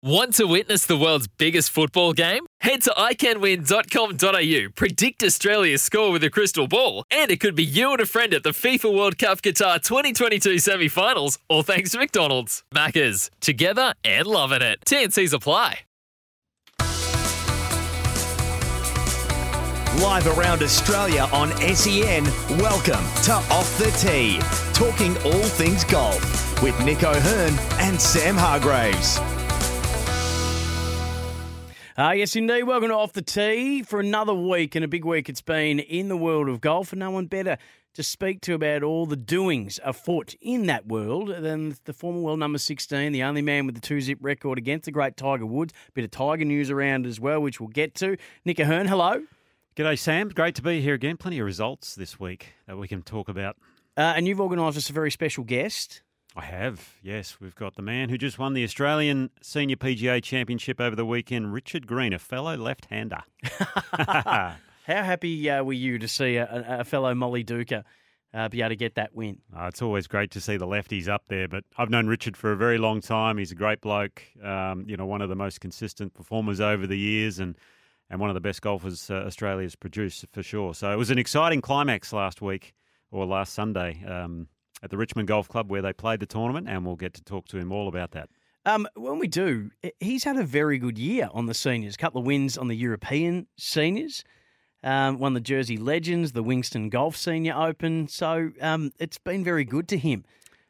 Want to witness the world's biggest football game? Head to iCanWin.com.au, predict Australia's score with a crystal ball, and it could be you and a friend at the FIFA World Cup Qatar 2022 semi finals, all thanks to McDonald's. Maccas, together and loving it. TNC's apply. Live around Australia on SEN, welcome to Off the Tee, talking all things golf with Nick O'Hern and Sam Hargreaves. Uh, yes, indeed. Welcome to Off the Tee for another week, and a big week it's been in the world of golf, and no one better to speak to about all the doings afoot in that world than the former world number 16, the only man with the two zip record against the great Tiger Woods. Bit of Tiger news around as well, which we'll get to. Nick O'Hern, hello. G'day, Sam. Great to be here again. Plenty of results this week that we can talk about. Uh, and you've organised us a very special guest. I have, yes. We've got the man who just won the Australian Senior PGA Championship over the weekend, Richard Green, a fellow left hander. How happy uh, were you to see a, a fellow Molly Duker uh, be able to get that win? Uh, it's always great to see the lefties up there, but I've known Richard for a very long time. He's a great bloke, um, you know, one of the most consistent performers over the years and, and one of the best golfers uh, Australia's produced for sure. So it was an exciting climax last week or last Sunday. Um, at the Richmond Golf Club where they played the tournament, and we'll get to talk to him all about that. Um, when we do, he's had a very good year on the seniors. A couple of wins on the European seniors. Um, won the Jersey Legends, the Wingston Golf Senior Open. So um, it's been very good to him,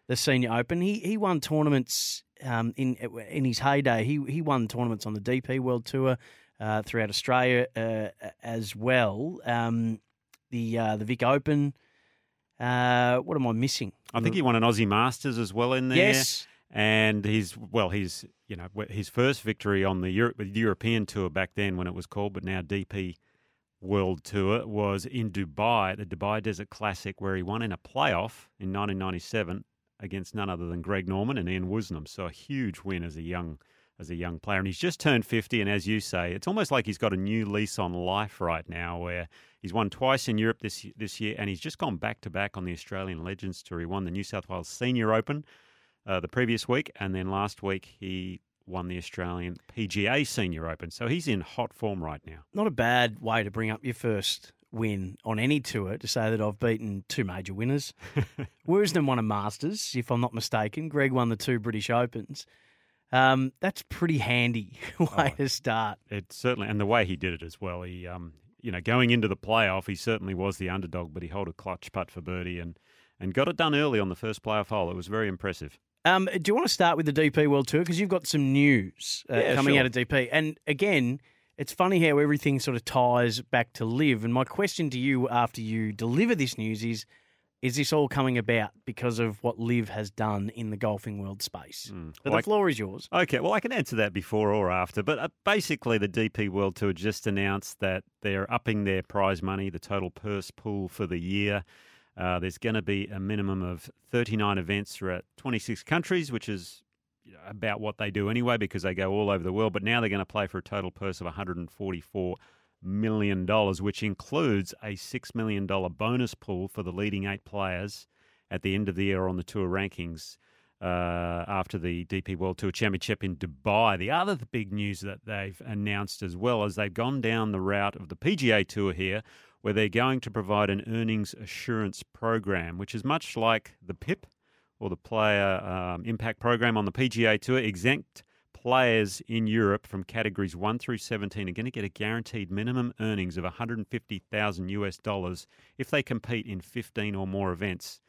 the Senior Open. He he won tournaments um, in in his heyday. He he won tournaments on the DP World Tour uh, throughout Australia uh, as well. Um, the uh, the Vic Open. Uh, what am I missing? I think he won an Aussie Masters as well in there. Yes. And his well, his you know his first victory on the Euro- European tour back then when it was called, but now DP World Tour was in Dubai, the Dubai Desert Classic, where he won in a playoff in 1997 against none other than Greg Norman and Ian Woosnam. So a huge win as a young as a young player. And he's just turned 50. And as you say, it's almost like he's got a new lease on life right now where he's won twice in Europe this, this year and he's just gone back to back on the Australian Legends Tour. He won the New South Wales Senior Open uh, the previous week. And then last week, he won the Australian PGA Senior Open. So he's in hot form right now. Not a bad way to bring up your first win on any tour to say that I've beaten two major winners. Woosnam won a Masters, if I'm not mistaken. Greg won the two British Opens. Um, that's pretty handy way oh, to start. It certainly, and the way he did it as well. He, um, you know, going into the playoff, he certainly was the underdog, but he held a clutch putt for birdie and and got it done early on the first playoff hole. It was very impressive. Um, do you want to start with the DP World Tour because you've got some news uh, yeah, coming sure. out of DP, and again. It's funny how everything sort of ties back to LIV. And my question to you after you deliver this news is is this all coming about because of what LIV has done in the golfing world space? Mm. But well, the floor is yours. Okay, well, I can answer that before or after. But uh, basically, the DP World Tour just announced that they're upping their prize money, the total purse pool for the year. Uh, there's going to be a minimum of 39 events throughout 26 countries, which is about what they do anyway because they go all over the world. But now they're going to play for a total purse of 144 million dollars, which includes a six million dollar bonus pool for the leading eight players at the end of the year on the tour rankings. Uh, after the DP World Tour Championship in Dubai. The other big news that they've announced as well is they've gone down the route of the PGA Tour here, where they're going to provide an earnings assurance program, which is much like the PIP or the Player um, Impact Program on the PGA Tour, exempt players in Europe from categories 1 through 17 are going to get a guaranteed minimum earnings of 150,000 US dollars if they compete in 15 or more events.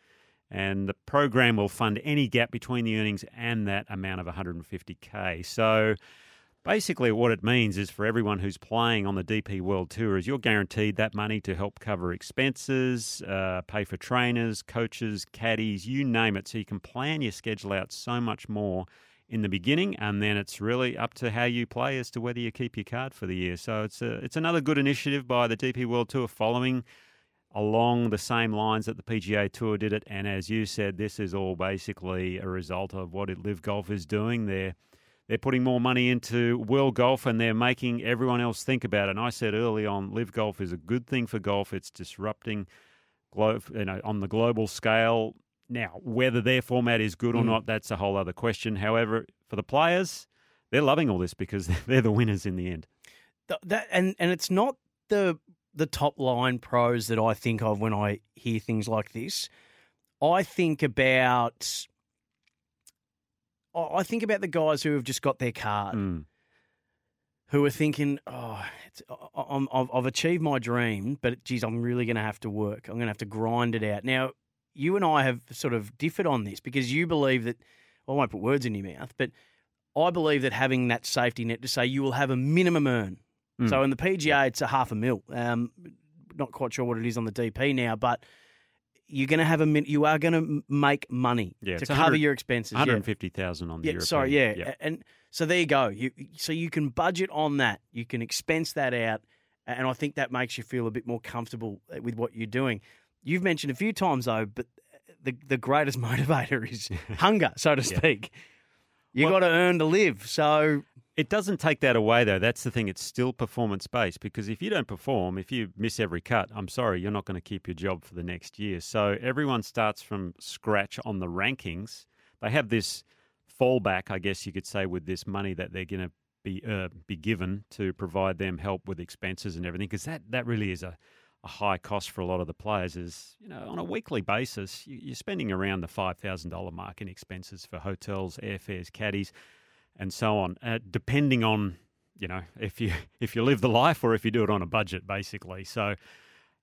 And the program will fund any gap between the earnings and that amount of 150k. So basically what it means is for everyone who's playing on the DP World Tour is you're guaranteed that money to help cover expenses, uh, pay for trainers, coaches, caddies, you name it. So you can plan your schedule out so much more in the beginning, and then it's really up to how you play as to whether you keep your card for the year. So it's a, it's another good initiative by the DP World Tour following along the same lines that the PGA Tour did it. And as you said, this is all basically a result of what LIV Golf is doing. They're they're putting more money into world golf and they're making everyone else think about it. And I said early on, LIV Golf is a good thing for golf. It's disrupting, you know, on the global scale. Now, whether their format is good or mm. not, that's a whole other question. However, for the players, they're loving all this because they're the winners in the end. Th- that and and it's not the the top line pros that I think of when I hear things like this. I think about I think about the guys who have just got their card, Mm. who are thinking, "Oh, it's, I- I've achieved my dream, but geez, I'm really going to have to work. I'm going to have to grind it out." Now, you and I have sort of differed on this because you believe that. Well, I won't put words in your mouth, but I believe that having that safety net to say you will have a minimum earn. Mm. So in the PGA, it's a half a mil. Um, not quite sure what it is on the DP now, but you're going to have a min- you are going to make money Yeah, to cover your expenses. Yeah. 150,000 on the Yeah, European. sorry, yeah. A- And so there you go. You so you can budget on that. You can expense that out, and I think that makes you feel a bit more comfortable uh, with what you're doing. You've mentioned a few times though, but the the greatest motivator is hunger, so to Yeah. speak. You Well- got to earn to live. So It doesn't take that away, though. That's the thing. It's still performance based because if you don't perform, if you miss every cut, I'm sorry, you're not going to keep your job for the next year. So everyone starts from scratch on the rankings. They have this fallback, I guess you could say, with this money that they're going to be uh, be given to provide them help with expenses and everything, because that that really is a a high cost for a lot of the players is, you know, on a weekly basis, you- you're spending around the $5,000 mark in expenses for hotels, airfares, caddies, and so on, uh, depending on, you know, if you if you live the life or if you do it on a budget, basically. So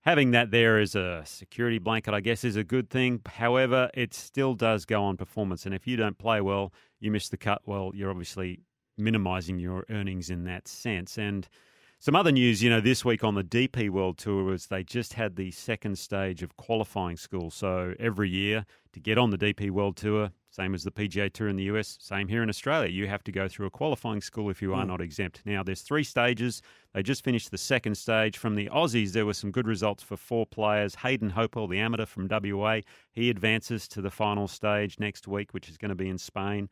having that there as a security blanket, I guess, is a good thing. However, it still does go on performance, and if you don't play well, you miss the cut. Well, you're obviously minimising your earnings in that sense, and some other news, you know, this week on the DP World Tour was they just had the second stage of qualifying school. So every year to get on the DP World Tour, same as the PGA Tour in the US, same here in Australia, you have to go through a qualifying school if you are not exempt. Now there's three stages. They just finished the second stage. From the Aussies, there were some good results for four players. Hayden Hopewell, the amateur from WA, he advances to the final stage next week, which is going to be in Spain.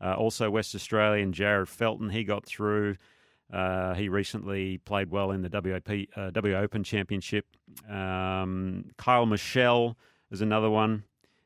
Uh, also, West Australian Jarryd Felton, he got through. Uh, he recently played well in the WAP, uh, W Open Championship. Um, Kyle Michel is another one.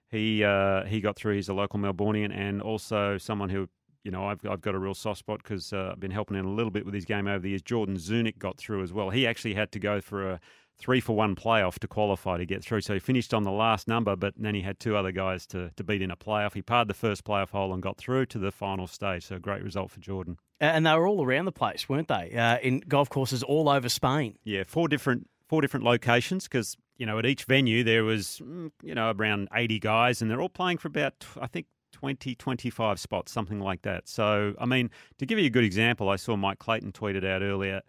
He uh, he got through. He's a local Melbourneian and also someone who you know I've I've got a real soft spot because uh, I've been helping him a little bit with his game over the years. Jordan Zunic got through as well. He actually had to go for a three for one playoff to qualify to get through. So he finished on the last number, but then he had two other guys to, to beat in a playoff. He parred the first playoff hole and got through to the final stage. So a great result for Jordan. And they were all around the place, weren't they? Uh, in golf courses all over Spain. Yeah, four different four different locations because you know at each venue there was mm, you know around 80 guys and they're all playing for about I think 20 25 spots something like that. So I mean to give you a good example, I saw Mike Clayton tweeted out earlier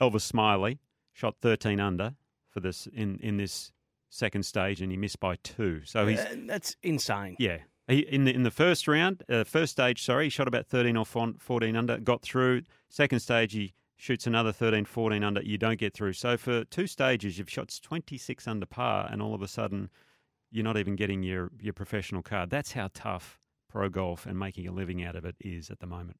Elvis Smiley shot 13 under for this in in this second stage and he missed by 2. So he's Uh, that's insane. yeah. He, in the in the first round, uh, first stage, sorry, he shot about 13 or 14 under, got through. Second stage, he shoots another 13, 14 under, you don't get through. So for two stages, you've shot 26 under par, and all of a sudden, you're not even getting your, your professional card. That's how tough pro golf and making a living out of it is at the moment.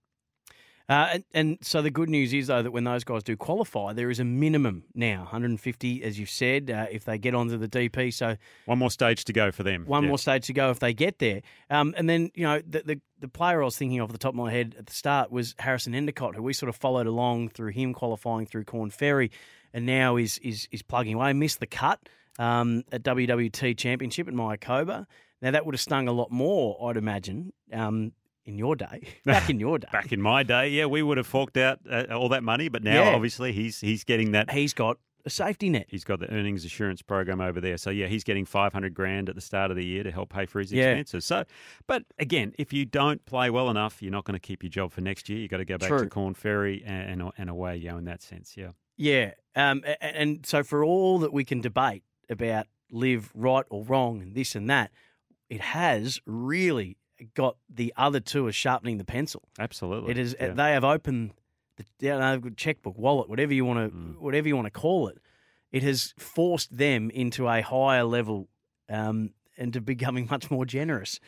Uh, and, and so the good news is though that when those guys do qualify, there is a minimum now, 150, as you've said, uh, if they get onto the DP. So One more stage to go for them. one Yeah. more stage to go if they get there. Um, and then you know the, the the player I was thinking of at the top of my head at the start was Harrison Endicott, who we sort of followed along through him qualifying through Korn Ferry, and now is is is plugging away. Missed the cut um, at WWT Championship at Mayakoba. Now that would have stung a lot more, I'd imagine. Um, in your day, back in your day, Back in my day, yeah, we would have forked out uh, all that money, but now Yeah. obviously he's he's getting that he's got a safety net. He's got the earnings assurance program over there. So yeah, he's getting 500 grand at the start of the year to help pay for his Yeah. expenses. So, but again, if you don't play well enough, you're not going to keep your job for next year. You've got to go back True. to Korn Ferry and, and, and away you go in that sense. Yeah. Yeah. Um, and so for all that we can debate about LIV right or wrong and this and that, it has really got the other two as sharpening the pencil. Absolutely. It is. Yeah. They have opened the you know, checkbook, wallet, whatever you want to, Mm. whatever you want to call it. It has forced them into a higher level um, and to becoming much more generous.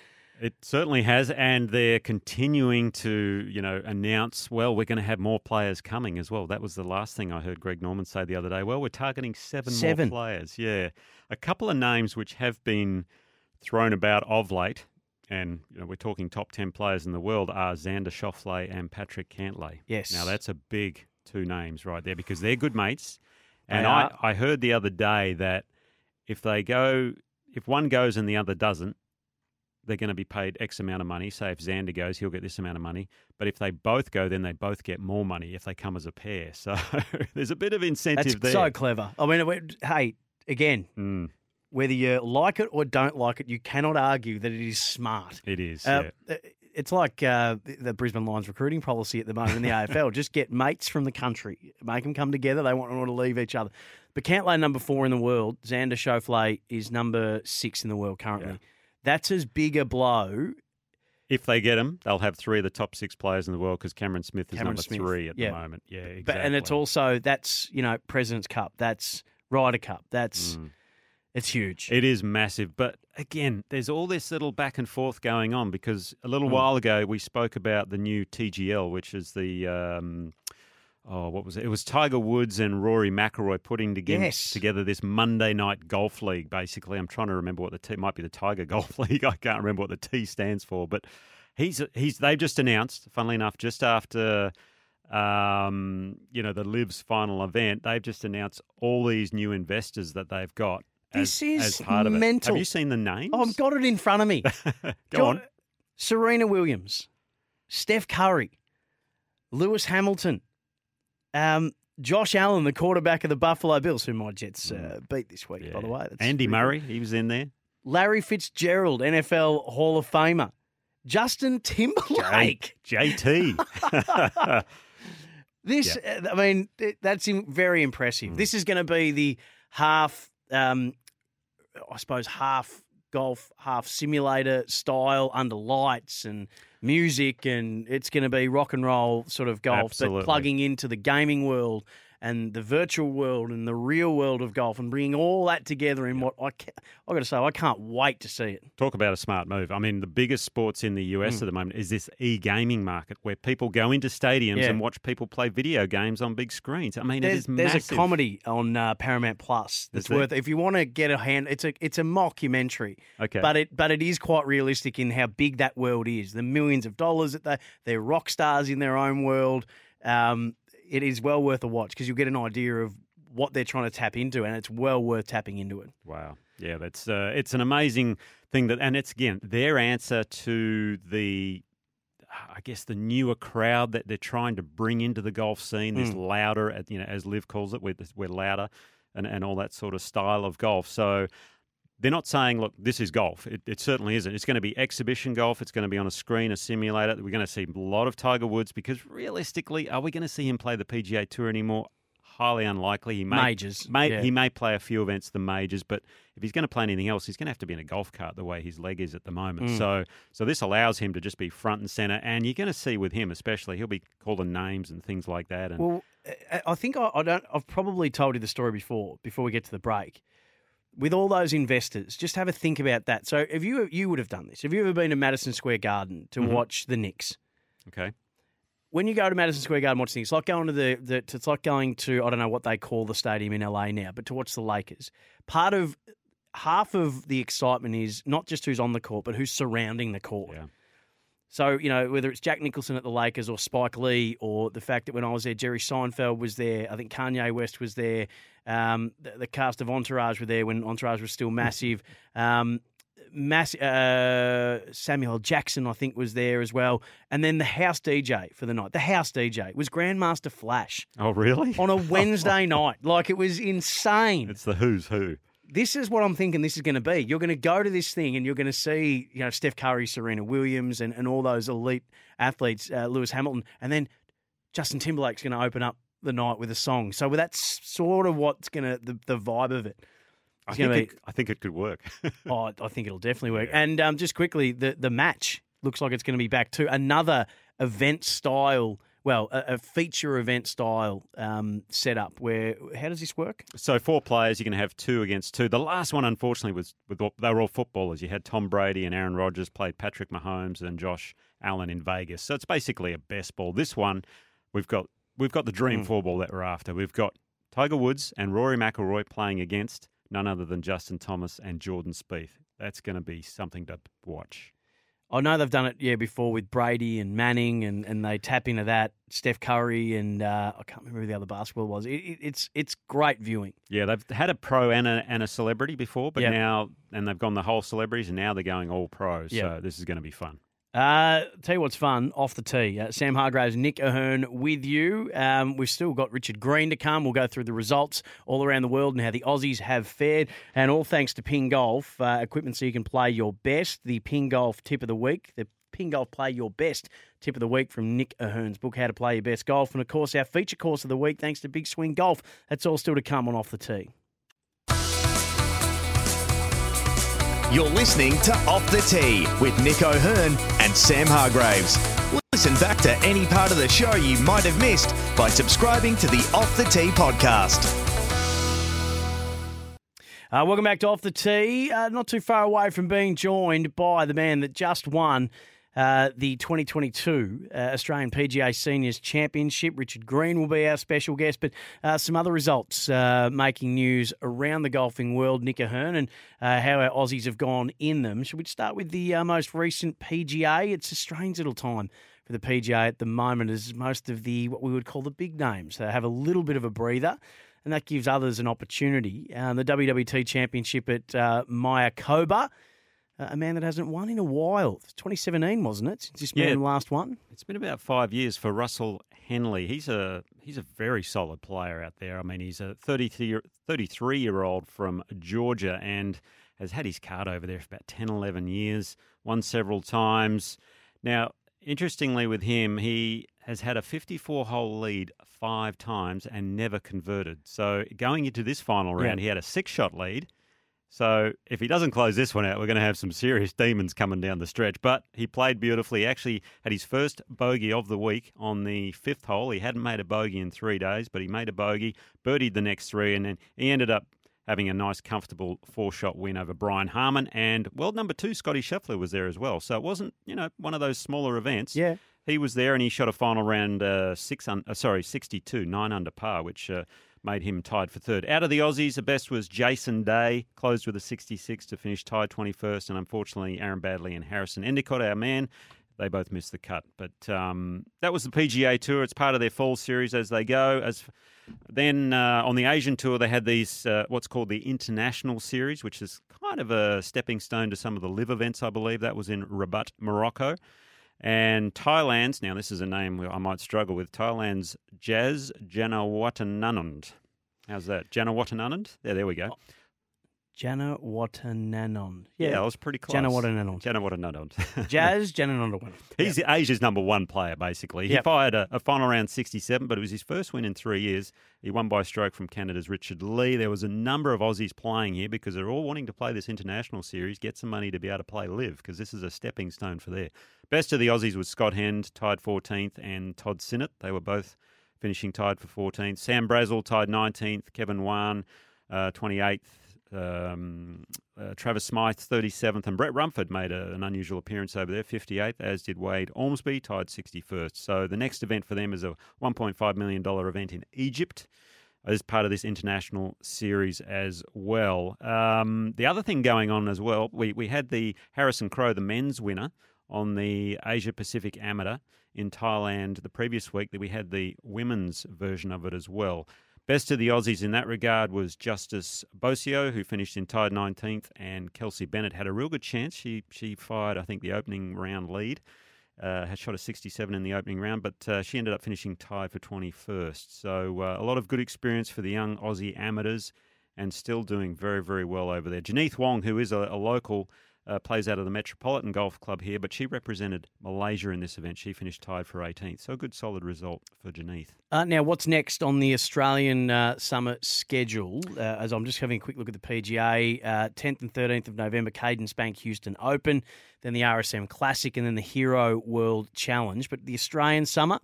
It certainly has, and they're continuing to, you know, announce. Well, we're going to have more players coming as well. That was the last thing I heard Greg Norman say the other day. Well, we're targeting seven, Seven. more players. Yeah, a couple of names which have been thrown about of late. And you know, we're talking top 10 players in the world, are Xander Schauffele and Patrick Cantlay. Yes. Now, that's a big two names right there because they're good mates. And They I, are. I heard the other day that if they go, if one goes and the other doesn't, they're going to be paid X amount of money. Say if Xander goes, he'll get this amount of money. But if they both go, then they both get more money if they come as a pair. So there's a bit of incentive That's there. so clever. I mean, it- hey, again, Mm, whether you like it or don't like it, you cannot argue that it is smart. it is. Uh, yeah. It's like uh, the Brisbane Lions recruiting policy at the moment in the AFL. Just get mates from the country, make them come together. They won't want to leave each other. But Cantlay number four in the world, Xander Schauffele is number six in the world currently. Yeah. That's as big a blow. If they get him, they'll have three of the top six players in the world because Cameron Smith is Cameron number Smith, three at yeah. the moment. Yeah, exactly. But and it's also that's you know President's Cup, that's Ryder Cup, that's Mm. It's huge. It is massive. But again, there's all this little back and forth going on because a little Mm. while ago we spoke about the new TGL, which is the. Um, Oh, what was it? It was Tiger Woods and Rory McIlroy putting together, Yes. together this Monday night golf league. Basically, I'm trying to remember what the T might be the Tiger Golf League. I can't remember what the T stands for, but he's he's they've just announced. Funnily enough, just after um, you know the LIV's final event, they've just announced all these new investors that they've got. This as, is of it. mental. Have you seen the names? oh, I've got it in front of me. Go Jo- on. Serena Williams, Steph Curry, Lewis Hamilton, um, Josh Allen, the quarterback of the Buffalo Bills, who my Jets uh, beat this week, by the Mm. Way. That's Andy Murray, he was in there. Larry Fitzgerald, NFL Hall of Famer. Justin Timberlake. JT. This, uh, I mean, that's very impressive. Mm. This is going to be the half, um, I suppose, half golf, half simulator style under lights and music, and it's going to be rock and roll sort of golf, Absolutely. but plugging into the gaming world and the virtual world and the real world of golf and bringing all that together in what I ca I got to say, I can't wait to see it. Talk about a smart move. I mean, the biggest sports in the US Mm. at the moment is this e-gaming market where people go into stadiums Yeah. and watch people play video games on big screens. I mean, it There's, is there's massive. a comedy on uh, Paramount Plus that's worth. If you want to get a hand, it's a it's a mockumentary. Okay. But it but it is quite realistic in how big that world is. The millions of dollars that they they're rock stars in their own world. Um, it is well worth a watch because you'll get an idea of what they're trying to tap into, and it's well worth tapping into it. Wow. Yeah, that's uh, it's an amazing thing that, and it's again their answer to the, I guess the newer crowd that they're trying to bring into the golf scene. This Mm. louder, uh, you know, as LIV calls it, we're, we're louder, and and all that sort of style of golf. So. They're not saying, look, this is golf. It, it certainly isn't. It's going to be exhibition golf. It's going to be on a screen, a simulator. We're going to see a lot of Tiger Woods because realistically, are we going to see him play the PGA Tour anymore? Highly unlikely. He may, Majors, may yeah. he may play a few events, the majors, but if he's going to play anything else, he's going to have to be in a golf cart the way his leg is at the moment. Mm. So, so this allows him to just be front and center, and you're going to see with him, especially, he'll be calling names and things like that. And Well, I- I think I, I don't. I've probably told you the story before. Before we get to the break, with all those investors, just have a think about that. So, if you you would have done this, have you ever been to Madison Square Garden to Mhm. watch the Knicks? okay, when you go to Madison Square Garden and watch things, it's like going to the, the it's like going to I don't know what they call the stadium in LA now, but to watch the Lakers. Part of half of the excitement is not just who's on the court, but who's surrounding the court. Yeah. So, you know, whether it's Jack Nicholson at the Lakers or Spike Lee or the fact that when I was there, Jerry Seinfeld was there, I think Kanye West was there, um, the, the cast of Entourage were there when Entourage was still massive. Um, mass, uh, Samuel Jackson, I think, was there as well. And then the house DJ for the night. The house DJ was Grandmaster Flash oh really? on a Wednesday night. Like, it was insane It's the who's who. This is what I'm thinking this is going to be. You're going to go to this thing and you're going to see, you know, Steph Curry, Serena Williams, and, and all those elite athletes, uh, Lewis Hamilton, and then Justin Timberlake's going to open up the night with a song. So that's sort of what's going to the, the vibe of it. I think, gonna it, I think it could work. Oh, I think it'll definitely work. Yeah. And um, just quickly, the the match looks like it's going to be back to another event style. Well, a, a feature event style um, setup. Where how does this work? So four players, you can have two against two. The last one, unfortunately, was with they were all footballers. You had Tom Brady and Aaron Rodgers played Patrick Mahomes and Josh Allen in Vegas. So it's basically a best ball. This one, we've got we've got the dream Mm. four ball that we're after. We've got Tiger Woods and Rory McIlroy playing against none other than Justin Thomas and Jordan Spieth. That's going to be something to watch. I know they've done it, yeah, before with Brady and Manning, and, and they tap into that. Steph Curry and uh, I can't remember who the other basketball was. It, it, it's it's great viewing. Yeah, they've had a pro and a, and a celebrity before, but Yep. now and they've gone the whole celebrities, and now they're going all pros. Yep. So this is going to be fun. Uh, tell you what's fun off the tee. Uh, Sam Hargreaves, Nick O'Hern with you. Um, we've still got Richard Green to come. We'll go through the results all around the world and how the Aussies have fared. And all thanks to Ping Golf, uh, equipment so you can play your best. The Ping Golf tip of the week. The Ping Golf Play Your Best tip of the week from Nick O'Hern's book, How to Play Your Best Golf. And of course, our feature course of the week, thanks to Big Swing Golf. That's all still to come on Off the Tee. You're listening to Off the Tee with Nick O'Hern and Sam Hargreaves. Listen back to any part of the show you might have missed by subscribing to the Off the Tee podcast. Uh, welcome back to Off the Tee. Uh, not too far away from being joined by the man that just won uh, the 2022 uh, Australian PGA Seniors Championship. Richard Green will be our special guest, but uh, some other results uh, making news around the golfing world, Nick O'Hern, and uh, how our Aussies have gone in them. Should we start with the most recent PGA? It's a strange little time for the PGA at the moment, as most of the what we would call the big names uh, have a little bit of a breather and that gives others an opportunity. The WWT Championship at uh, Mayakoba, Uh, a man that hasn't won in a while. 2017, wasn't it? Since this Yeah. man last one. It's been about five years for Russell Henley. He's a he's a very solid player out there. I mean, he's a 33 year old from Georgia and has had his card over there for about 10, 11 years. Won several times. Now, interestingly, with him, he has had a 54 hole lead five times and never converted. So going into this final round, Yeah. he had a six shot lead. So if he doesn't close this one out, we're going to have some serious demons coming down the stretch. But he played beautifully. He actually had his first bogey of the week on the fifth hole. He hadn't made a bogey in three days, but he made a bogey, birdied the next three, and then he ended up having a nice, comfortable four-shot win over Brian Harman. And world number two, Scotty Scheffler, was there as well. So it wasn't, you know, one of those smaller events. Yeah. He was there and he shot a final round uh, six un- uh, sorry, 62, nine under par, which uh, made him tied for third. Out of the Aussies, the best was Jason Day, closed with a 66 to finish tied 21st. And unfortunately, Aaron Baddeley and Harrison Endicott, our man, they both missed the cut. But um, that was the PGA Tour. It's part of their fall series as they go. As then uh, on the Asian Tour, they had these uh, what's called the International Series, which is kind of a stepping stone to some of the LIV events. I believe that was in Rabat, Morocco. And Thailand's, now this is a name I might struggle with, Thailand's Jazz Janewattananond. How's that? Janewattananond? Yeah, there we go. Oh. Jana Watananon. Yeah, that was pretty close. Jana Watananon. Janewattananond. Jazz Jana Watananon. He's Asia's number one player, basically. He Yep. fired a, a final round 67, but it was his first win in three years. He won by a stroke from Canada's Richard Lee. There was a number of Aussies playing here because they're all wanting to play this international series, get some money to be able to play LIV, because this is a stepping stone for there. Best of the Aussies was Scott Hend, tied 14th, and Todd Sinnott. They were both finishing tied for 14th. Sam Brazel tied 19th, Kevin Wan, uh, 28th. Um, uh, Travis Smyth, 37th, and Brett Rumford made a, an unusual appearance over there, 58th, as did Wade Ormsby, tied 61st. So the next event for them is a $1.5 million event in Egypt as part of this international series as well. Um, the other thing going on as well, we, we had the Harrison Crowe, the men's winner, on the Asia Pacific Amateur in Thailand the previous week, that we had the women's version of it as well. Best of the Aussies in that regard was Justice Bosio, who finished in tied 19th, and Kelsey Bennett had a real good chance. She she fired, I think, the opening round lead. Uh, had shot a 67 in the opening round, but uh, she ended up finishing tied for 21st. So uh, a lot of good experience for the young Aussie amateurs, and still doing very very well over there. Jeneath Wong, who is a, a local. Uh, plays out of the Metropolitan Golf Club here, but she represented Malaysia in this event. She finished tied for 18th. So a good solid result for Jeneath. Uh, now, what's next on the Australian uh, summer schedule? Uh, as I'm just having a quick look at the PGA, uh, 10th and 13th of November, Cadence Bank Houston Open, then the RSM Classic, and then the Hero World Challenge. But the Australian summer,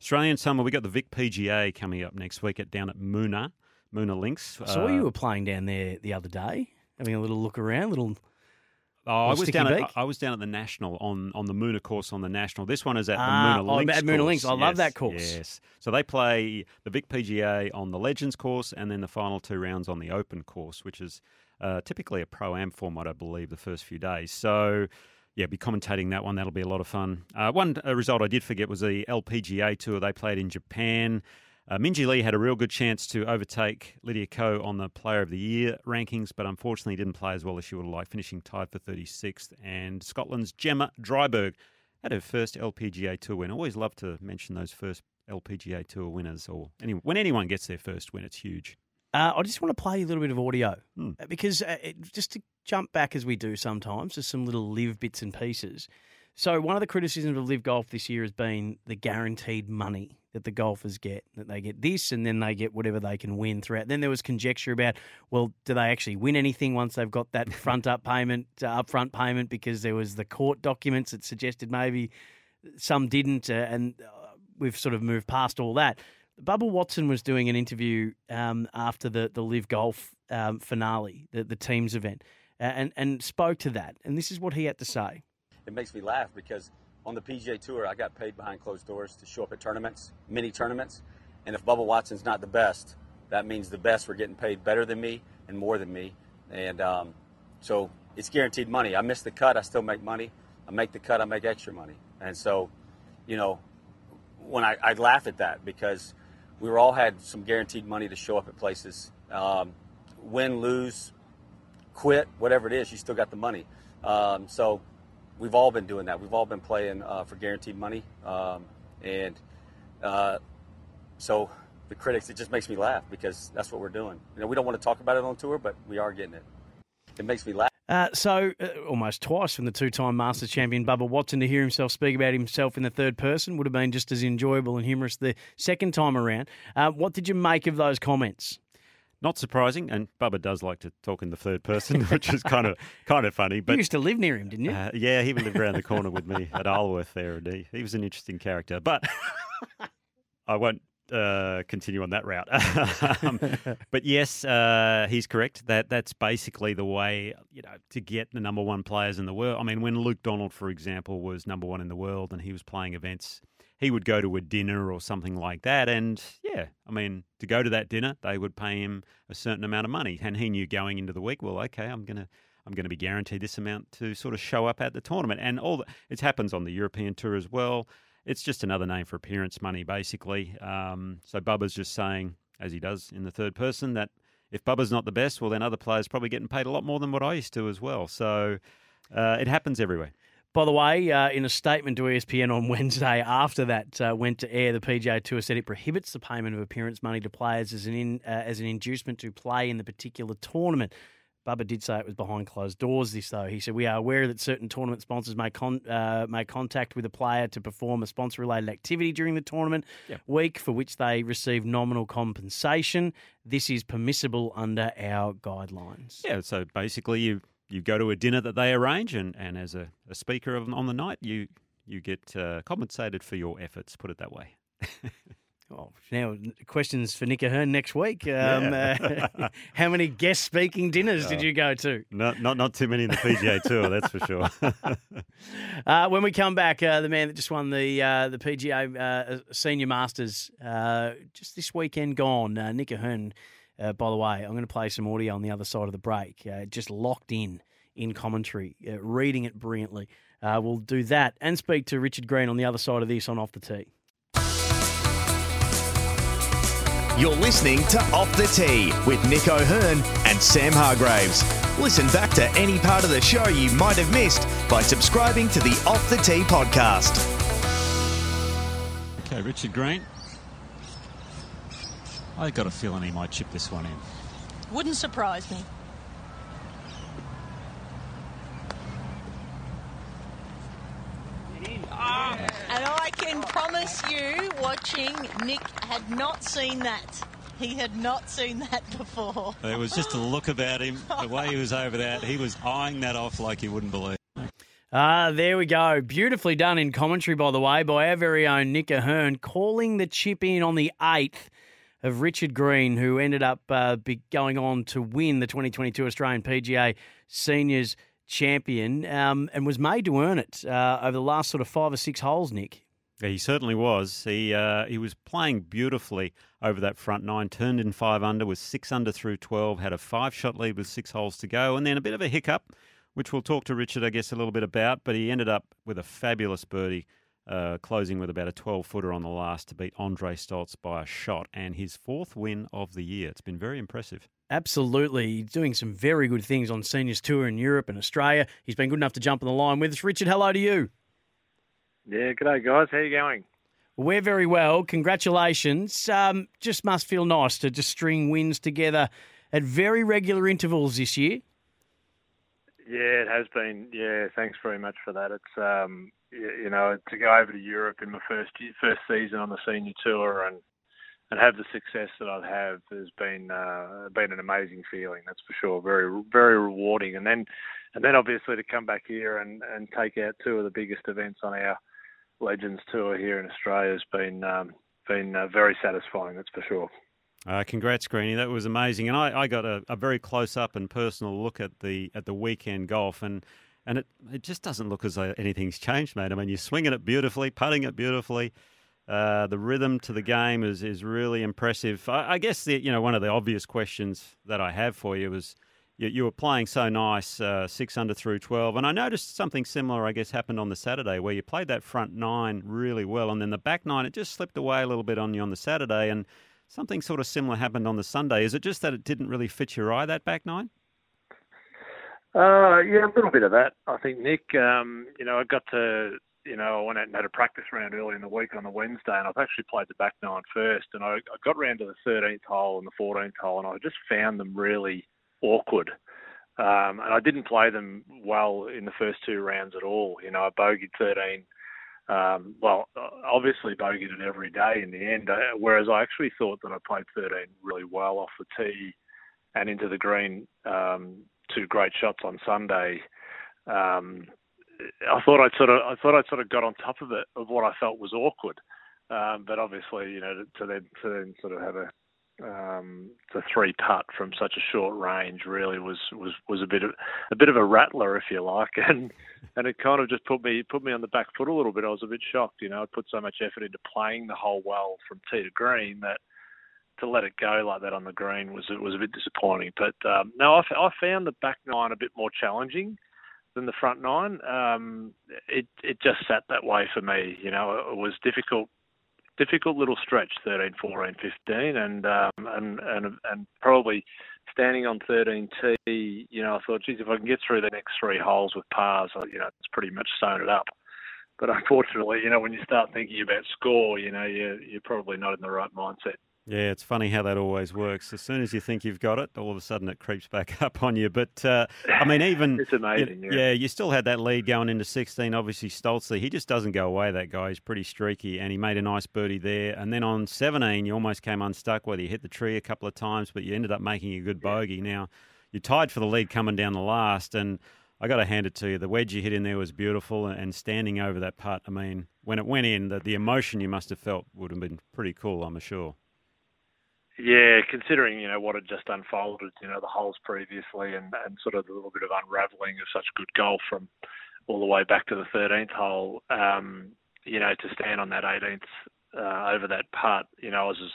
Australian summer, we got the Vic PGA coming up next week at down at Moonah, Moonah Links. I saw Uh, you were playing down there the other day, having a little look around, little Oh, I was down. At, I was down at the national on on the Moonah course on the national. This one is at the Ah, Moonah oh, Links. at Moonah. Links. I love Yes, that course. Yes. So they play the Vic PGA on the Legends course, and then the final two rounds on the Open course, which is uh, typically a pro am format, I believe, the first few days. So. yeah, be commentating that one. That'll be a lot of fun. Uh, one uh, result I did forget was the LPGA tour. They played in Japan. Uh, Minjee Lee had a real good chance to overtake Lydia Ko on the Player of the Year rankings, but unfortunately didn't play as well as she would have liked, finishing tied for 36th. And Scotland's Gemma Dryburgh had her first LPGA Tour win. I always love to mention those first LPGA Tour winners, or any, when anyone gets their first win, it's huge. Uh, I just want to play a little bit of audio Hmm. uh, because uh, it, just to jump back as we do sometimes, just some little LIV bits and pieces. So one of the criticisms of LIV Golf this year has been the guaranteed money that the golfers get. That they get this and then they get whatever they can win throughout. Then there was conjecture about, well, do they actually win anything once they've got that front up payment, uh, upfront payment? Because there was the court documents that suggested maybe some didn't, uh, and uh, we've sort of moved past all that. Bubba Watson was doing an interview um, after the the LIV Golf um, finale, the, the teams event, and and spoke to that. And this is what he had to say. It makes me laugh because on the PGA Tour, I got paid behind closed doors to show up at tournaments, mini tournaments. And if Bubba Watson's not the best, that means the best were getting paid better than me and more than me. And um, so it's guaranteed money. I miss the cut, I still make money. I make the cut, I make extra money. And so, you know, when I, I laugh at that because we were all had some guaranteed money to show up at places. Um, win, lose, quit, whatever it is, you still got the money. Um, so we've all been doing that. We've all been playing uh, for guaranteed money, um, and uh, so the critics, it just makes me laugh because that's what we're doing. You know, we don't want to talk about it on tour, but we are getting it. It makes me laugh. Uh, so, uh, almost twice from the two time Masters champion Bubba Watson to hear himself speak about himself in the third person would have been just as enjoyable and humorous the second time around. Uh, what did you make of those comments? Not surprising, and Bubba does like to talk in the third person, which is kind of kind of funny. But you used to live near him, didn't you? Uh, yeah, he lived around the corner with me at Isleworth there. And he, he was an interesting character, but I won't uh, continue on that route. um, but yes, uh, he's correct. That that's basically the way you know to get the number one players in the world. I mean, when Luke Donald, for example, was number one in the world and he was playing events, he would go to a dinner or something like that, and yeah, I mean, to go to that dinner, they would pay him a certain amount of money, and he knew going into the week, well, okay, I'm gonna. I'm going to be guaranteed this amount to sort of show up at the tournament, and all the, it happens on the European tour as well. It's just another name for appearance money, basically. Um, so Bubba's just saying, as he does in the third person, that if Bubba's not the best, well, then other players probably getting paid a lot more than what I used to as well. So uh, it happens everywhere. By the way, uh, in a statement to ESPN on Wednesday after that uh, went to air, the PGA Tour said it prohibits the payment of appearance money to players as an in, uh, as an inducement to play in the particular tournament. Bubba did say it was behind closed doors. This though, he said we are aware that certain tournament sponsors may con- uh, make contact with a player to perform a sponsor-related activity during the tournament Yep. week, for which they receive nominal compensation. This is permissible under our guidelines. Yeah, so basically you you go to a dinner that they arrange, and, and as a, a speaker of, on the night, you you get uh, compensated for your efforts. Put it that way. Oh, now questions for Nick O'Hern next week. Um, Yeah. uh, how many guest speaking dinners did you go to? Not not not too many in the PGA Tour, that's for sure. Uh, when we come back, uh, the man that just won the uh, the PGA uh, Senior Masters uh, just this weekend gone, uh, Nick O'Hern. Uh, by the way, I'm going to play some audio on the other side of the break. Uh, just locked in in commentary, uh, reading it brilliantly. Uh, we'll do that and speak to Richard Green on the other side of this on Off the Tee. You're listening to Off the Tee with Nick O'Hern and Sam Hargreaves. Listen back to any part of the show you might have missed by subscribing to the Off the Tee podcast. okay, Richard Green. I got a feeling he might chip this one in. Wouldn't surprise me. And I can promise you, watching, Nick had not seen that. He had not seen that before. There was just a look about him, the way he was over that. He was eyeing that off like you wouldn't believe. Ah, there we go. Beautifully done in commentary, by the way, by our very own Nick O'Hern, calling the chip in on the 8th of Richard Green, who ended up uh, going on to win the 2022 Australian PGA Seniors Champion um, and was made to earn it uh, over the last sort of five or six holes, Nick. Yeah, he certainly was. He uh, he was playing beautifully over that front nine. Turned in five under, was six under through twelve. Had a five shot lead with six holes to go, and then a bit of a hiccup which we'll talk to Richard, I guess, a little bit about. But he ended up with a fabulous birdie, uh, closing with about a 12 footer on the last to beat Andre Stolz by a shot and his fourth win of the year. It's been very impressive. Absolutely. He's doing some very good things on Seniors Tour in Europe and Australia. He's been good enough to jump on the line with us. Richard, hello to you. Yeah, good day, guys. How you going? We're very well. Congratulations. Um, just must feel nice to just string wins together at very regular intervals this year. Yeah, it has been. Yeah, thanks very much for that. It's um, you know to go over to Europe in my first first season on the senior tour and and have the success that I have had has been uh, been an amazing feeling. That's for sure. Very very rewarding. And then and then obviously to come back here and and take out two of the biggest events on our Legends tour here in Australia has been um, been uh, very satisfying. That's for sure. Uh, congrats, Greeny. That was amazing, and I, I got a, a, very close up and personal look at the at the weekend golf, and and it it just doesn't look as though anything's changed, mate. I mean, you're swinging it beautifully, putting it beautifully. Uh, the rhythm to the game is is really impressive. I, I guess the, you know one of the obvious questions that I have for you was you, you were playing so nice, uh, six under through 12. And I noticed something similar, I guess, happened on the Saturday where you played that front nine really well. And then the back nine, it just slipped away a little bit on you on the Saturday. And something sort of similar happened on the Sunday. Is it just that it didn't really fit your eye, that back nine? Uh, yeah, a little bit of that. I think, Nick, um, you know, I got to, you know, I went out and had a practice round early in the week on the Wednesday, and I've actually played the back nine first. And I, I got round to the 13th hole and the 14th hole, and I just found them really awkward. Um, and I didn't play them well in the first two rounds at all. You know, I bogeyed 13. Um, well, obviously bogeyed it every day in the end. Uh, whereas I actually thought that I played 13 really well off the tee and into the green. Um, two great shots on Sunday. Um, I thought I'd sort of, I thought I'd sort of got on top of it of what I felt was awkward. Um, but obviously, you know, to, then to then sort of have a um, the three putt from such a short range really was, was, was a bit of a bit of a rattler, if you like, and and it kind of just put me put me on the back foot a little bit. I was a bit shocked, you know. I put so much effort into playing the hole well from tee to green that to let it go like that on the green was was a bit disappointing. But um, no, I, I found the back nine a bit more challenging than the front nine. Um, it it just sat that way for me. You know, it was difficult difficult little stretch, 13, 14, 15, and um, and and and probably standing on 13T, you know, I thought, geez, if I can get through the next three holes with pars, you know, it's pretty much sewn it up. But unfortunately, you know, when you start thinking about score, you know, you're, you're probably not in the right mindset. Yeah, it's funny how that always works. As soon as you think you've got it, all of a sudden it creeps back up on you. But uh, I mean, even it's amazing. You, yeah. yeah. you still had that lead going into 16. Obviously, Stoltzley, he just doesn't go away. That guy, he's pretty streaky, and he made a nice birdie there. And then on 17, you almost came unstuck, whether you hit the tree a couple of times, but you ended up making a good bogey. Now you're tied for the lead coming down the last, and I got to hand it to you. The wedge you hit in there was beautiful, and standing over that putt, I mean, when it went in, the, the emotion you must have felt would have been pretty cool. I'm sure. Yeah, considering you know what had just unfolded, you know the holes previously, and and sort of the little bit of unravelling of such good golf from all the way back to the 13th hole. Um, you know, to stand on that 18th uh, over that putt, you know, I was as,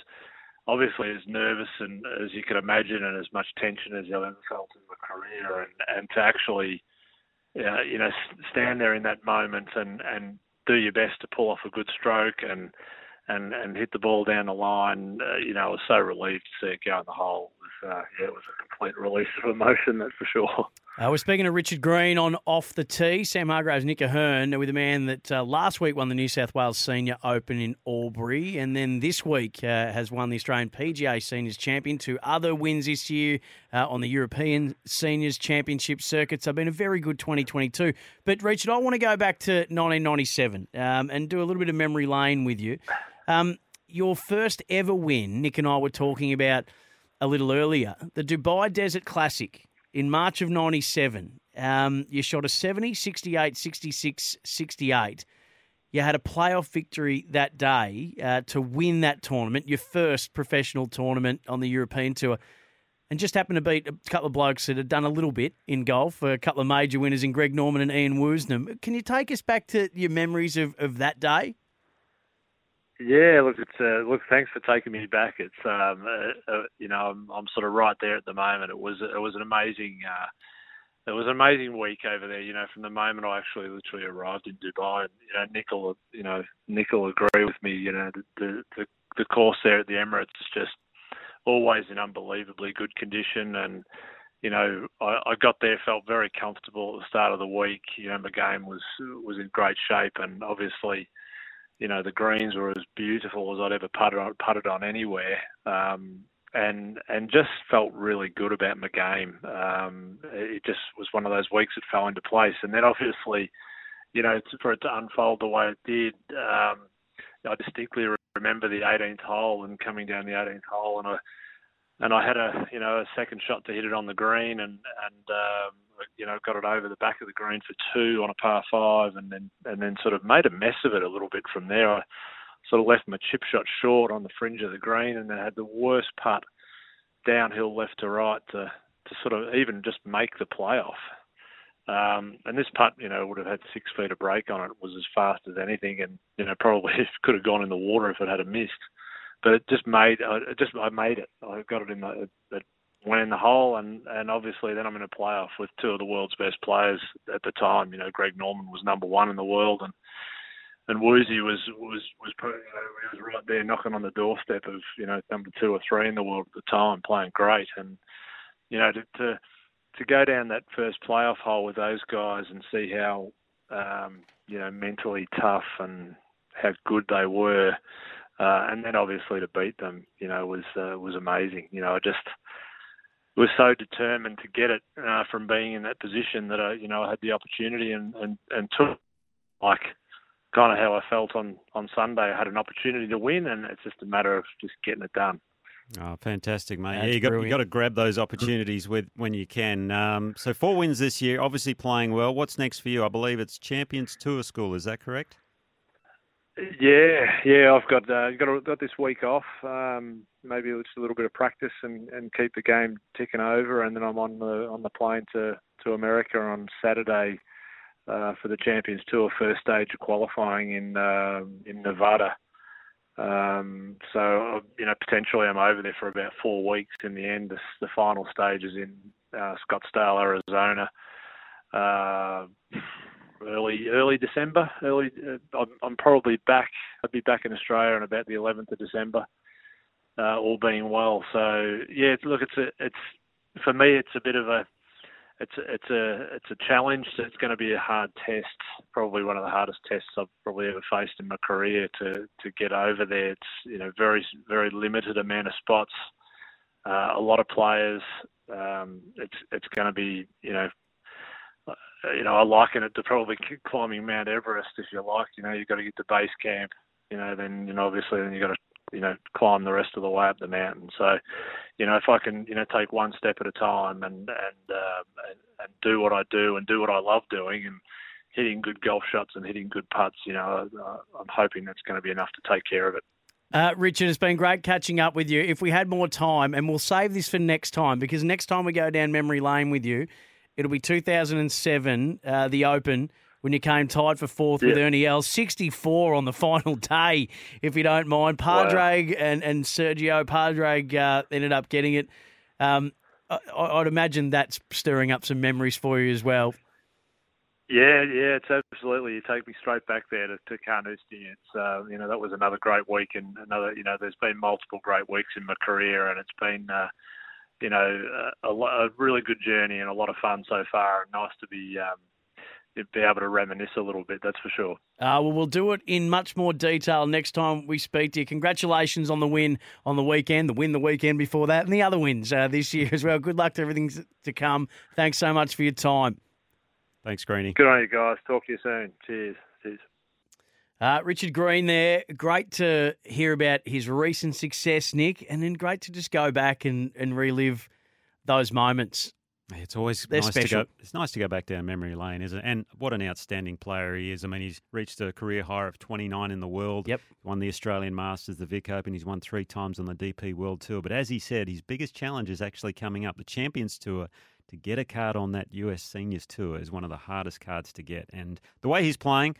obviously as nervous and as you could imagine, and as much tension as I've ever felt in my career, and and to actually, uh, you know, stand there in that moment and and do your best to pull off a good stroke and and and hit the ball down the line. Uh, you know, I was so relieved to see it go in the hole. It was, uh, yeah, it was a complete release of emotion, that's for sure. Uh, we're speaking to Richard Green on Off the Tee. Sam Hargreaves, Nick O'Hern, with a man that uh, last week won the New South Wales Senior Open in Albury, and then this week uh, has won the Australian PGA Seniors Champion. Two other wins this year uh, on the European Seniors Championship circuit. So, been a very good 2022. But, Richard, I want to go back to 1997 um, and do a little bit of memory lane with you. Um, your first ever win, Nick and I were talking about a little earlier, the Dubai Desert Classic in March of 97. Um, you shot a 70, 68, 66, 68. You had a playoff victory that day uh, to win that tournament, your first professional tournament on the European Tour, and just happened to beat a couple of blokes that had done a little bit in golf, a couple of major winners in Greg Norman and Ian Woosnam. Can you take us back to your memories of, of that day? Yeah, look, it's uh, look. Thanks for taking me back. It's um, uh, uh, you know, I'm, I'm sort of right there at the moment. It was it was an amazing, uh, it was an amazing week over there. You know, from the moment I actually literally arrived in Dubai, and you know, Nick will, you know, Nick will agree with me. You know, the the the course there at the Emirates is just always in unbelievably good condition, and you know, I, I got there, felt very comfortable at the start of the week. You know, my game was was in great shape, and obviously, you know, the greens were as beautiful as I'd ever putted on, putted on anywhere. Um, and and just felt really good about my game. Um, it just was one of those weeks that fell into place, and then obviously, you know, for it to unfold the way it did, um, I distinctly remember the 18th hole and coming down the 18th hole, and I and I had a you know a second shot to hit it on the green, and and um, you know got it over the back of the green for two on a par five, and then and then sort of made a mess of it a little bit from there. I, sort of left my chip shot short on the fringe of the green, and then had the worst putt downhill left to right to to sort of even just make the playoff. Um, and this putt, you know, would have had six feet of break on it. Was as fast as anything, and you know, probably could have gone in the water if it had a missed. But it just made, it just I made it. I got it in the, it went in the hole, and and obviously then I'm in a playoff with two of the world's best players at the time. You know, Greg Norman was number one in the world, and and Woosie was was was you know, he was right there knocking on the doorstep of you know number two or three in the world at the time, playing great, and you know to to, to go down that first playoff hole with those guys and see how um, you know mentally tough and how good they were, uh, and then obviously to beat them, you know, was uh, was amazing. You know, I just was so determined to get it uh, from being in that position that I, you know, I had the opportunity and and, and took like kind of how I felt on on Sunday. I had an opportunity to win, and it's just a matter of just getting it done. Oh, fantastic, mate! That's yeah, you got you got to grab those opportunities with when you can. Um, so four wins this year, obviously playing well. What's next for you? I believe it's Champions Tour School. Is that correct? Yeah, yeah. I've got uh, got got this week off. Um, maybe just a little bit of practice and, and keep the game ticking over, and then I'm on the on the plane to to America on Saturday uh, for the Champions Tour first stage of qualifying in uh, in Nevada. Um, so you know potentially I'm over there for about four weeks. In the end, the, the final stage is in uh, Scottsdale, Arizona. Uh, early early December. Early, uh, I'm, I'm, probably back. I'd be back in Australia on about the 11th of December, uh, all being well. So yeah, look, it's a, it's for me, it's a bit of a it's a, it's a it's a challenge. It's going to be a hard test, probably one of the hardest tests I've probably ever faced in my career to to get over there. It's you know very very limited amount of spots, uh, a lot of players. Um, it's it's going to be you know you know I liken it to probably climbing Mount Everest if you like. You know you've got to get to base camp. You know then you know obviously then you've got to you know climb the rest of the way up the mountain. So, you know, if I can you know take one step at a time and and uh, and, and do what I do and do what I love doing and hitting good golf shots and hitting good putts, you know, uh, I'm hoping that's going to be enough to take care of it. Uh, Richard, it's been great catching up with you. If we had more time, and we'll save this for next time because next time we go down memory lane with you, it'll be 2007, uh, the Open when you came tied for fourth yeah. with Ernie Els. 64 on the final day, if you don't mind. Padraig wow. and, and Sergio Padraig uh, ended up getting it. Um, I, would imagine that's stirring up some memories for you as well. Yeah, yeah, it's absolutely. You take me straight back there to, to Carnoustie. It's uh, you know that was another great week, and another you know there's been multiple great weeks in my career, and it's been uh, you know a, a, really good journey and a lot of fun so far. And nice to be um, be able to reminisce a little bit, that's for sure. Uh, well, we'll do it in much more detail next time we speak to you. Congratulations on the win on the weekend, the win the weekend before that, and the other wins uh, this year as well. Good luck to everything to come. Thanks so much for your time. Thanks, Greeny. Good on you guys. Talk to you soon. Cheers. Cheers. Uh, Richard Green there. Great to hear about his recent success, Nick, and then great to just go back and, and relive those moments. It's always They're nice special. to go. It's nice to go back down memory lane, isn't it? And what an outstanding player he is. I mean, he's reached a career high of 29 in the world. Yep. Won the Australian Masters, the Vic Open. He's won three times on the DP World Tour. But as he said, his biggest challenge is actually coming up. The Champions Tour to get a card on that US Seniors Tour is one of the hardest cards to get. And the way he's playing,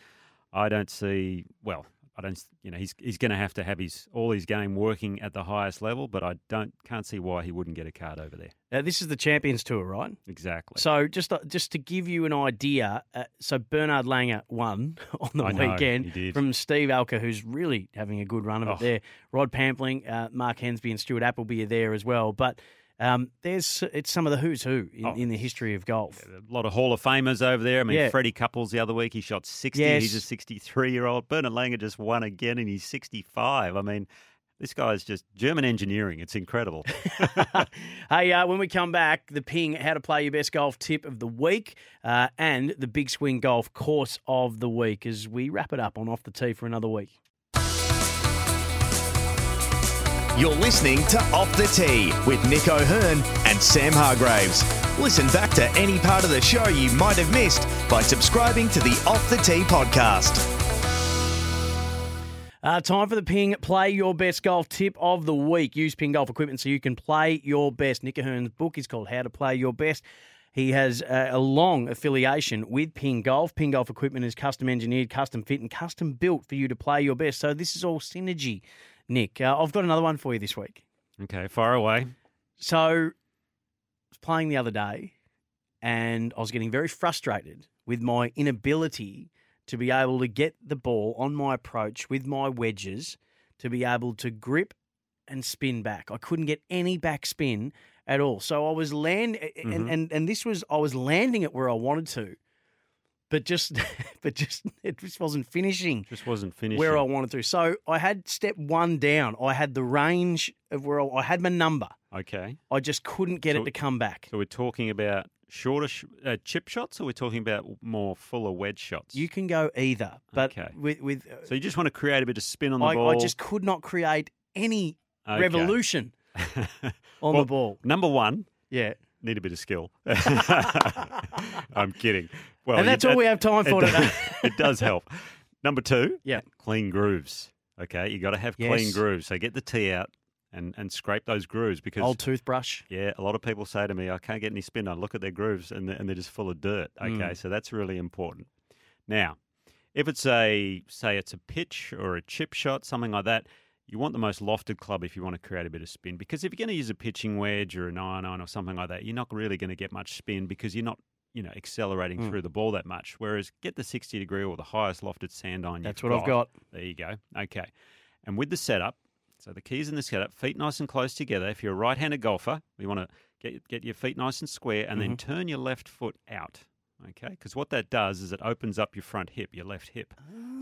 I don't see. Well, I don't, you know, he's he's going to have to have his all his game working at the highest level, but I don't can't see why he wouldn't get a card over there. Uh, this is the Champions Tour, right? Exactly. So just uh, just to give you an idea, uh, so Bernard Langer won on the I know, weekend did. from Steve Alker, who's really having a good run of it Oh. there. Rod Pampling, uh, Mark Hensby, and Stuart Appleby are there as well. But um, there's it's some of the who's who in, Oh. in the history of golf. a lot of Hall of Famers over there. I mean, Yeah. Freddie Couples the other week, he shot 60. Yes. He's a 63 year old. Bernard Langer just won again and he's 65. I mean, this guy's just German engineering. It's incredible. hey, uh, when we come back, the ping, how to play your best golf tip of the week, uh, and the big swing golf course of the week as we wrap it up on off the tee for another week. You're listening to Off the Tee with Nick O'Hern and Sam Hargreaves. Listen back to any part of the show you might have missed by subscribing to the Off the Tee podcast. Uh, time for the ping. Play your best golf tip of the week. Use ping golf equipment so you can play your best. Nick O'Hern's book is called How to Play Your Best. He has uh, a long affiliation with Ping Golf. Ping Golf equipment is custom engineered, custom fit, and custom built for you to play your best. So this is all synergy, Nick. Uh, I've got another one for you this week. okay, far away. So I was playing the other day and I was getting very frustrated with my inability to be able to get the ball on my approach with my wedges to be able to grip and spin back. I couldn't get any back spin at all. So I was land and, Mhm. and and this was I was landing it where I wanted to. But just but just it just wasn't finishing Just wasn't finished. where I wanted to. So I had step 1 down. I had the range of where I, I had my number. Okay. I just couldn't get So- it to come back. So we're talking about shorter sh- uh, chip shots or we're talking about more fuller wedge shots? You can go either, but Okay. with with uh, so you just want to create a bit of spin on the I, ball. I just could not create any Okay. revolution on Well, the ball. Number one, Yeah, need a bit of skill. I'm kidding. Well, and you- that's all we have time it for does- today. it does help. Number two, Yeah. clean grooves. Okay, you got to have clean grooves. So get the tee out and, and scrape those grooves because Old toothbrush. yeah, a lot of people say to me, I can't get any spin I Look at their grooves and they're, and they're just full of dirt. Okay, Mm. so that's really important. Now, if it's a say it's a pitch or a chip shot, something like that, you want the most lofted club if you want to create a bit of spin. Because if you're going to use a pitching wedge or an iron on or something like that, you're not really going to get much spin because you're not, you know, accelerating Mm. through the ball that much. Whereas get the 60 degree or the highest lofted sand iron. That's what I've got. There you go. Okay. And with the setup, so the keys in the setup, feet nice and close together. If you're a right-handed golfer, we want to get get your feet nice and square, and Mm-hmm. then turn your left foot out. Okay, because what that does is it opens up your front hip, your left hip.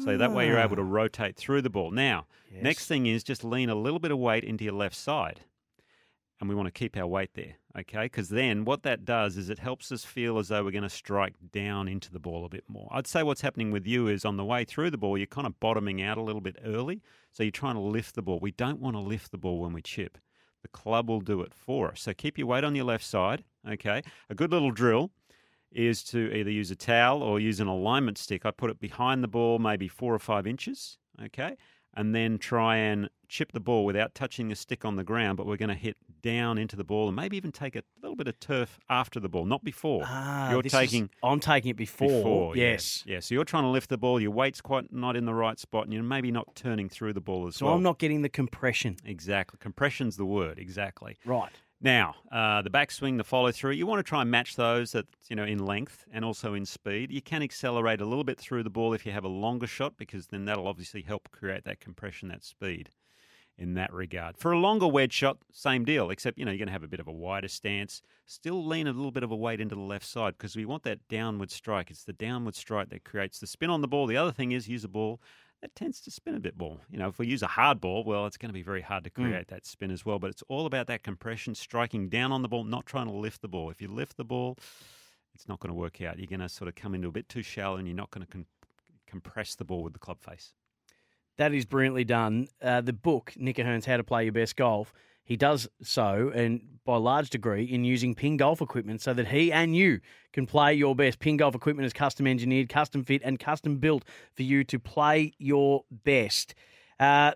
So that way you're able to rotate through the ball. Now, Yes. next thing is just lean a little bit of weight into your left side. And we want to keep our weight there, okay? Because then what that does is it helps us feel as though we're going to strike down into the ball a bit more. I'd say what's happening with you is on the way through the ball, you're kind of bottoming out a little bit early. So you're trying to lift the ball. We don't want to lift the ball when we chip. The club will do it for us. So keep your weight on your left side, okay? A good little drill is to either use a towel or use an alignment stick. I put it behind the ball, maybe four or five inches, okay? And then try and chip the ball without touching the stick on the ground, but we're going to hit down into the ball and maybe even take a little bit of turf after the ball, not before. Ah, You're this is- taking I'm taking it before. before. yes. Yeah. So you're trying to lift the ball, your weight's quite not in the right spot, and you're maybe not turning through the ball as well. So. I'm not getting the compression. Exactly. Compression's the word, exactly. Right. Now, uh, the backswing, the follow through, you want to try and match those that you know in length and also in speed. You can accelerate a little bit through the ball if you have a longer shot, because then that'll obviously help create that compression, that speed in that regard. For a longer wedge shot, same deal, except you know you're going to have a bit of a wider stance. Still lean a little bit of a weight into the left side because we want that downward strike. It's the downward strike that creates the spin on the ball. The other thing is use a ball that tends to spin a bit more. You know, if we use a hard ball, well, it's going to be very hard to hmm. create that spin as well. But it's all about that compression, striking down on the ball, not trying to lift the ball. If you lift the ball, it's not going to work out. You're going to sort of come into a bit too shallow, and you're not going to com- compress the ball with the club face. That is brilliantly done. Uh, the book, Nick O'Hern's How to Play Your Best Golf, he does so, and by large degree, in using ping golf equipment so that he and you can play your best. Ping golf equipment is custom engineered, custom fit, and custom built for you to play your best. Uh,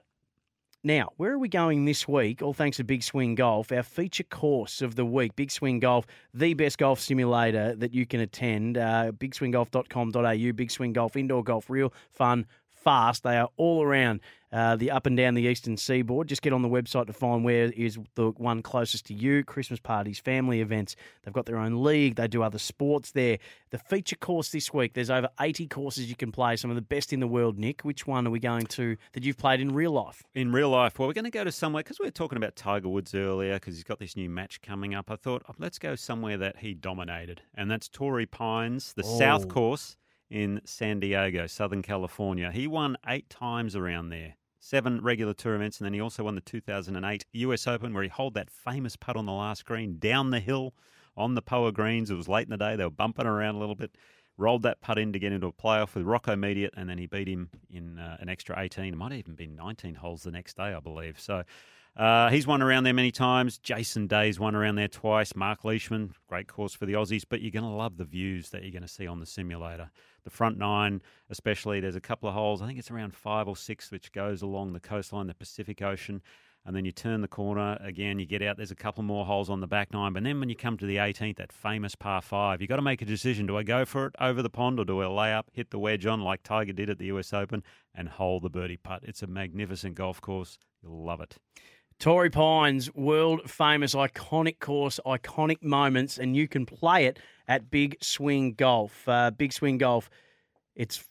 now, where are we going this week? All thanks to Big Swing Golf, our feature course of the week. Big Swing Golf, the best golf simulator that you can attend. Uh, bigswinggolf.com.au, Big Swing Golf, indoor golf, real fun, fast. They are all around uh, the up and down the eastern seaboard. Just get on the website to find where is the one closest to you. Christmas parties, family events. They've got their own league. They do other sports there. The feature course this week, there's over 80 courses you can play, some of the best in the world, Nick. Which one are we going to that you've played in real life? In real life, well, we're going to go to somewhere because we were talking about Tiger Woods earlier because he's got this new match coming up. I thought, oh, let's go somewhere that he dominated, and that's Torrey Pines, the Oh. South Course in San Diego, Southern California. He won eight times around there. Seven regular tour events, and then he also won the 2008 US Open, where he holed that famous putt on the last green down the hill on the Poa Greens. It was late in the day; they were bumping around a little bit. Rolled that putt in to get into a playoff with Rocco Mediate, and then he beat him in uh, an extra 18. It might have even been 19 holes the next day, I believe. So uh, he's won around there many times. Jason Day's won around there twice. Mark Leishman, great course for the Aussies, but you're going to love the views that you're going to see on the simulator. The front nine, especially, there's a couple of holes. I think it's around five or six, which goes along the coastline, the Pacific Ocean. And then you turn the corner again, you get out, there's a couple more holes on the back nine. But then when you come to the 18th, that famous par five, you've got to make a decision. Do I go for it over the pond or do I lay up, hit the wedge on like Tiger did at the US Open and hole the birdie putt? It's a magnificent golf course. You'll love it. Torrey Pines, world famous, iconic course, iconic moments, and you can play it at Big Swing Golf. Uh, Big Swing Golf, it's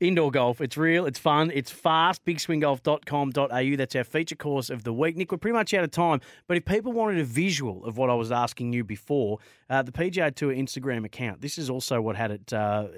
indoor golf. It's real, it's fun, it's fast. BigSwingGolf.com.au. That's our feature course of the week. Nick, we're pretty much out of time, but if people wanted a visual of what I was asking you before, uh, the PGA Tour Instagram account, this is also what had it uh,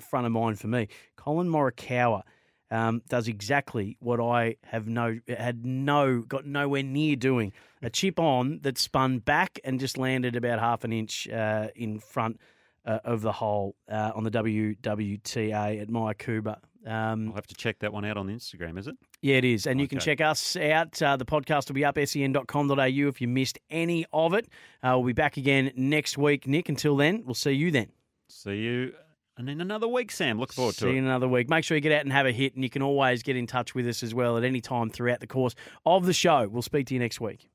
front of mind for me. Collin Morikawa um, does exactly what I have no had no got nowhere near doing. A chip on that spun back and just landed about half an inch uh, in front uh, of the hole uh, on the WWTA at Mayakoba. Um, I'll have to check that one out on Instagram, is it? yeah, it is. And you can check us out. Uh, the podcast will be up, sen.com.au if you missed any of it. Uh, we'll be back again next week, Nick. Until then, we'll see you then. See you and in another week, Sam. Look forward to See to you in another week. Make sure you get out and have a hit, and you can always get in touch with us as well at any time throughout the course of the show. We'll speak to you next week.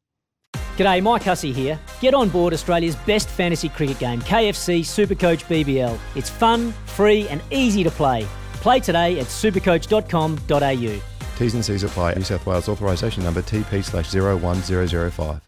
G'day, Mike Hussey here. Get on board Australia's best fantasy cricket game, KFC Supercoach BBL. It's fun, free, and easy to play. Play today at supercoach.com.au. T's and C's apply. New South Wales authorisation number TP slash 01005.